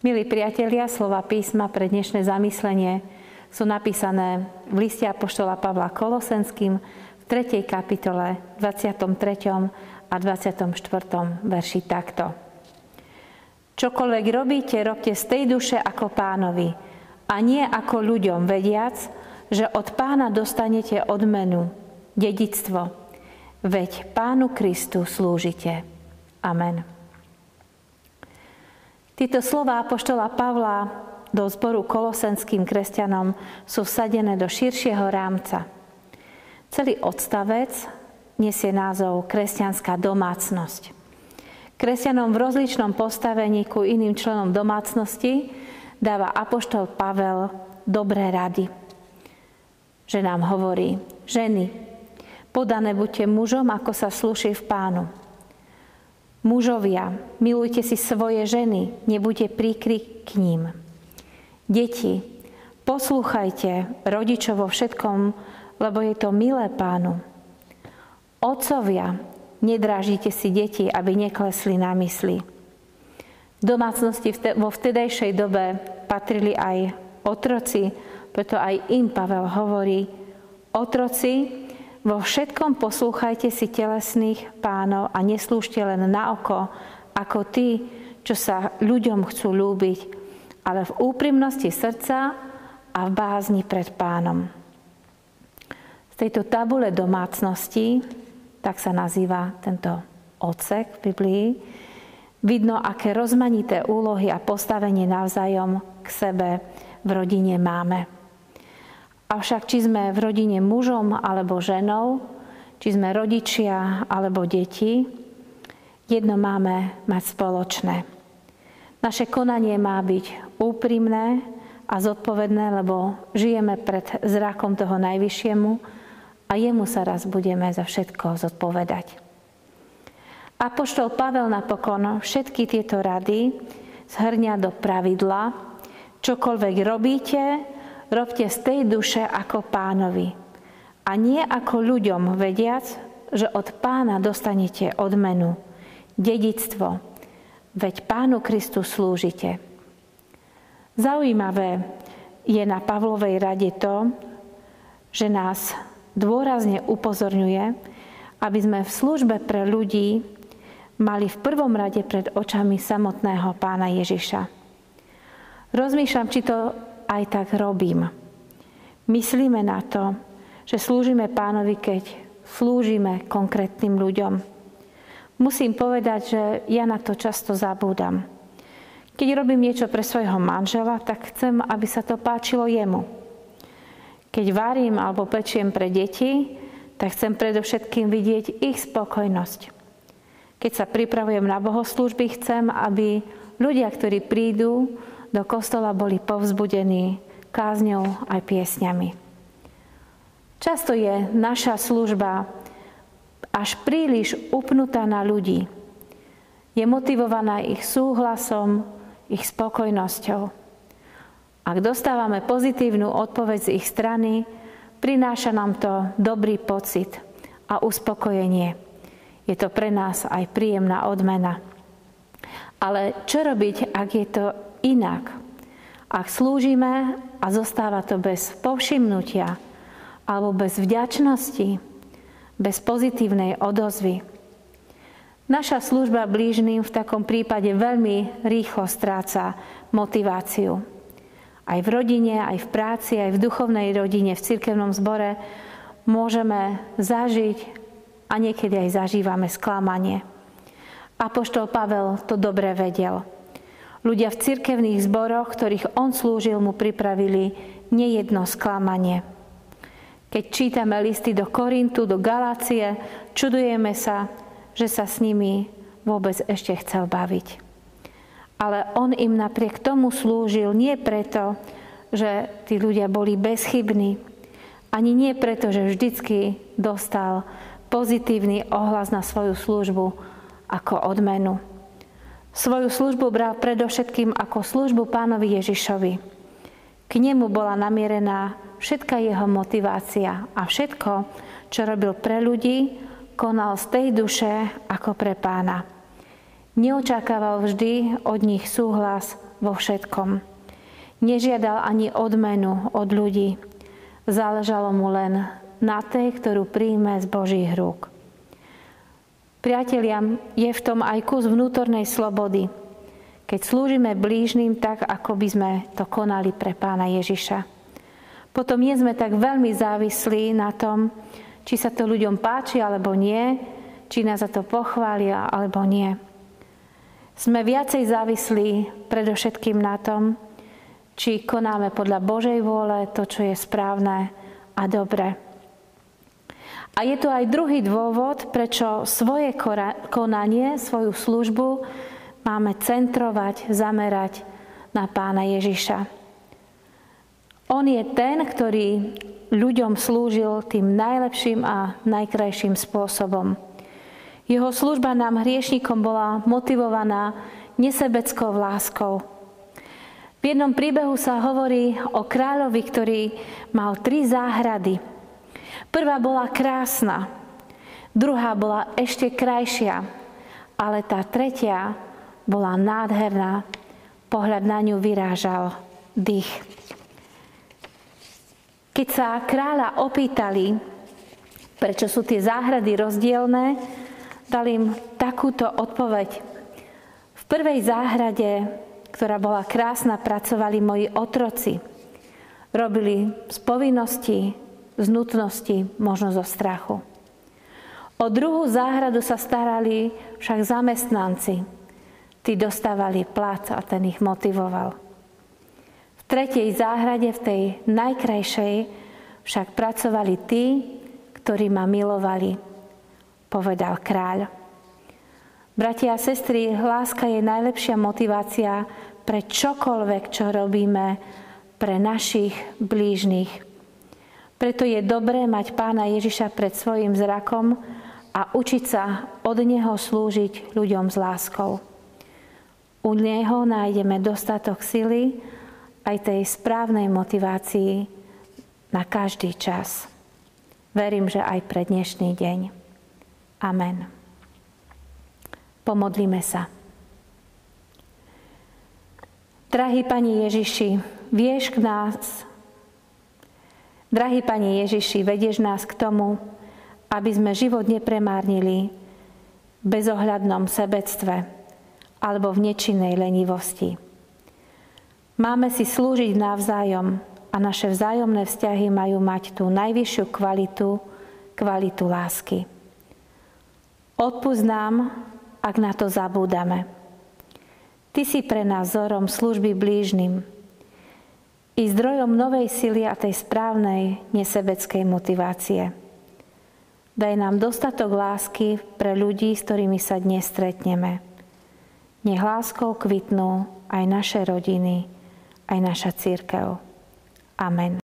Milí priatelia, slova písma pre dnešné zamyslenie sú napísané v liste Apoštola Pavla Kolosenským v 3. kapitole 23. a 24. verši takto. Čokoľvek robíte, robte z tej duše ako pánovi a nie ako ľuďom, vediac, že od pána dostanete odmenu, dedictvo, veď pánu Kristu slúžite. Amen. Tieto slova Apoštola Pavla do zboru kolosenským kresťanom sú vsadené do širšieho rámca. Celý odstavec nesie názov Kresťanská domácnosť. Kresťanom v rozličnom postavení ku iným členom domácnosti dáva Apoštol Pavel dobré rady. Že nám hovorí, ženy, podané buďte mužom, ako sa slúši v pánu Mužovia, milujte si svoje ženy, nebuďte príkry k ním. Deti, poslúchajte rodičov vo všetkom, lebo je to milé pánu. Otcovia, nedrážite si deti, aby neklesli na mysli. Domácnosti vo vtedajšej dobe patrili aj otroci, preto aj im Pavel hovorí, otroci, vo všetkom poslúchajte si telesných pánov a neslúžte len na oko, ako tí, čo sa ľuďom chcú lúbiť, ale v úprimnosti srdca a v bázni pred pánom. Z tejto tabule domácnosti, tak sa nazýva tento odsek v Biblii, vidno, aké rozmanité úlohy a postavenie navzájom k sebe v rodine máme. Avšak či sme v rodine mužom alebo ženou, či sme rodičia alebo deti, jedno máme mať spoločné. Naše konanie má byť úprimné a zodpovedné, lebo žijeme pred zrakom toho najvyššiemu a jemu sa raz budeme za všetko zodpovedať. Apoštol Pavel napokon všetky tieto rady zhrňa do pravidla, čokoľvek robíte, robte z tej duše ako pánovi. A nie ako ľuďom vediac, že od pána dostanete odmenu, dedictvo, veď pánu Kristu slúžite. Zaujímavé je na Pavlovej rade to, že nás dôrazne upozorňuje, aby sme v službe pre ľudí mali v prvom rade pred očami samotného pána Ježiša. Rozmýšľam, či to aj tak robím. Myslíme na to, že slúžime pánovi, keď slúžime konkrétnym ľuďom. Musím povedať, že ja na to často zabúdam. Keď robím niečo pre svojho manžela, tak chcem, aby sa to páčilo jemu. Keď varím alebo pečiem pre deti, tak chcem predovšetkým vidieť ich spokojnosť. Keď sa pripravujem na bohoslúžby, chcem, aby ľudia, ktorí prídu, do kostola boli povzbudení kázňou aj piesňami. Často je naša služba až príliš upnutá na ľudí. Je motivovaná ich súhlasom, ich spokojnosťou. Ak dostávame pozitívnu odpoveď z ich strany, prináša nám to dobrý pocit a uspokojenie. Je to pre nás aj príjemná odmena. Ale čo robiť, ak je to inak. Ak slúžime a zostáva to bez povšimnutia alebo bez vďačnosti, bez pozitívnej odozvy. Naša služba blížným v takom prípade veľmi rýchlo stráca motiváciu. Aj v rodine, aj v práci, aj v duchovnej rodine, v cirkevnom zbore môžeme zažiť a niekedy aj zažívame sklamanie. Apoštol Pavel to dobre vedel. Ľudia v cirkevných zboroch, ktorých on slúžil, mu pripravili nejedno sklamanie. Keď čítame listy do Korintu, do Galácie, čudujeme sa, že sa s nimi vôbec ešte chcel baviť. Ale on im napriek tomu slúžil nie preto, že tí ľudia boli bezchybní, ani nie preto, že vždycky dostal pozitívny ohlas na svoju službu ako odmenu Svoju službu bral predovšetkým ako službu pánovi Ježišovi. K nemu bola namierená všetka jeho motivácia a všetko, čo robil pre ľudí, konal z tej duše ako pre pána. Neočakával vždy od nich súhlas vo všetkom. Nežiadal ani odmenu od ľudí. Záležalo mu len na tej, ktorú príjme z Božích rúk. Priatelia, je v tom aj kus vnútornej slobody, keď slúžime blížnym tak, ako by sme to konali pre pána Ježiša. Potom nie sme tak veľmi závislí na tom, či sa to ľuďom páči alebo nie, či nás za to pochvália alebo nie. Sme viacej závislí predovšetkým na tom, či konáme podľa Božej vôle to, čo je správne a dobré. A je to aj druhý dôvod, prečo svoje konanie, svoju službu máme centrovať, zamerať na pána Ježiša. On je ten, ktorý ľuďom slúžil tým najlepším a najkrajším spôsobom. Jeho služba nám hriešnikom bola motivovaná nesebeckou láskou, v jednom príbehu sa hovorí o kráľovi, ktorý mal tri záhrady. Prvá bola krásna, druhá bola ešte krajšia, ale tá tretia bola nádherná. Pohľad na ňu vyrážal dých. Keď sa kráľa opýtali, prečo sú tie záhrady rozdielne, dal im takúto odpoveď. V prvej záhrade ktorá bola krásna, pracovali moji otroci. Robili z povinnosti, z nutnosti, možno zo strachu. O druhú záhradu sa starali však zamestnanci. Tí dostávali plat a ten ich motivoval. V tretej záhrade, v tej najkrajšej, však pracovali tí, ktorí ma milovali, povedal kráľ. Bratia a sestry, láska je najlepšia motivácia pre čokoľvek, čo robíme pre našich blížnych. Preto je dobré mať pána Ježiša pred svojim zrakom a učiť sa od Neho slúžiť ľuďom s láskou. U Neho nájdeme dostatok sily aj tej správnej motivácii na každý čas. Verím, že aj pre dnešný deň. Amen. Pomodlíme sa. Drahý Pani Ježiši, vieš k nás, Drahý Pani Ježiši, vedieš nás k tomu, aby sme život nepremárnili v bezohľadnom sebectve alebo v nečinnej lenivosti. Máme si slúžiť navzájom a naše vzájomné vzťahy majú mať tú najvyššiu kvalitu, kvalitu lásky. Odpúsť nám, ak na to zabúdame. Ty si pre nás vzorom služby blížnym i zdrojom novej sily a tej správnej nesebeckej motivácie. Daj nám dostatok lásky pre ľudí, s ktorými sa dnes stretneme. Nech láskou kvitnú aj naše rodiny, aj naša církev. Amen.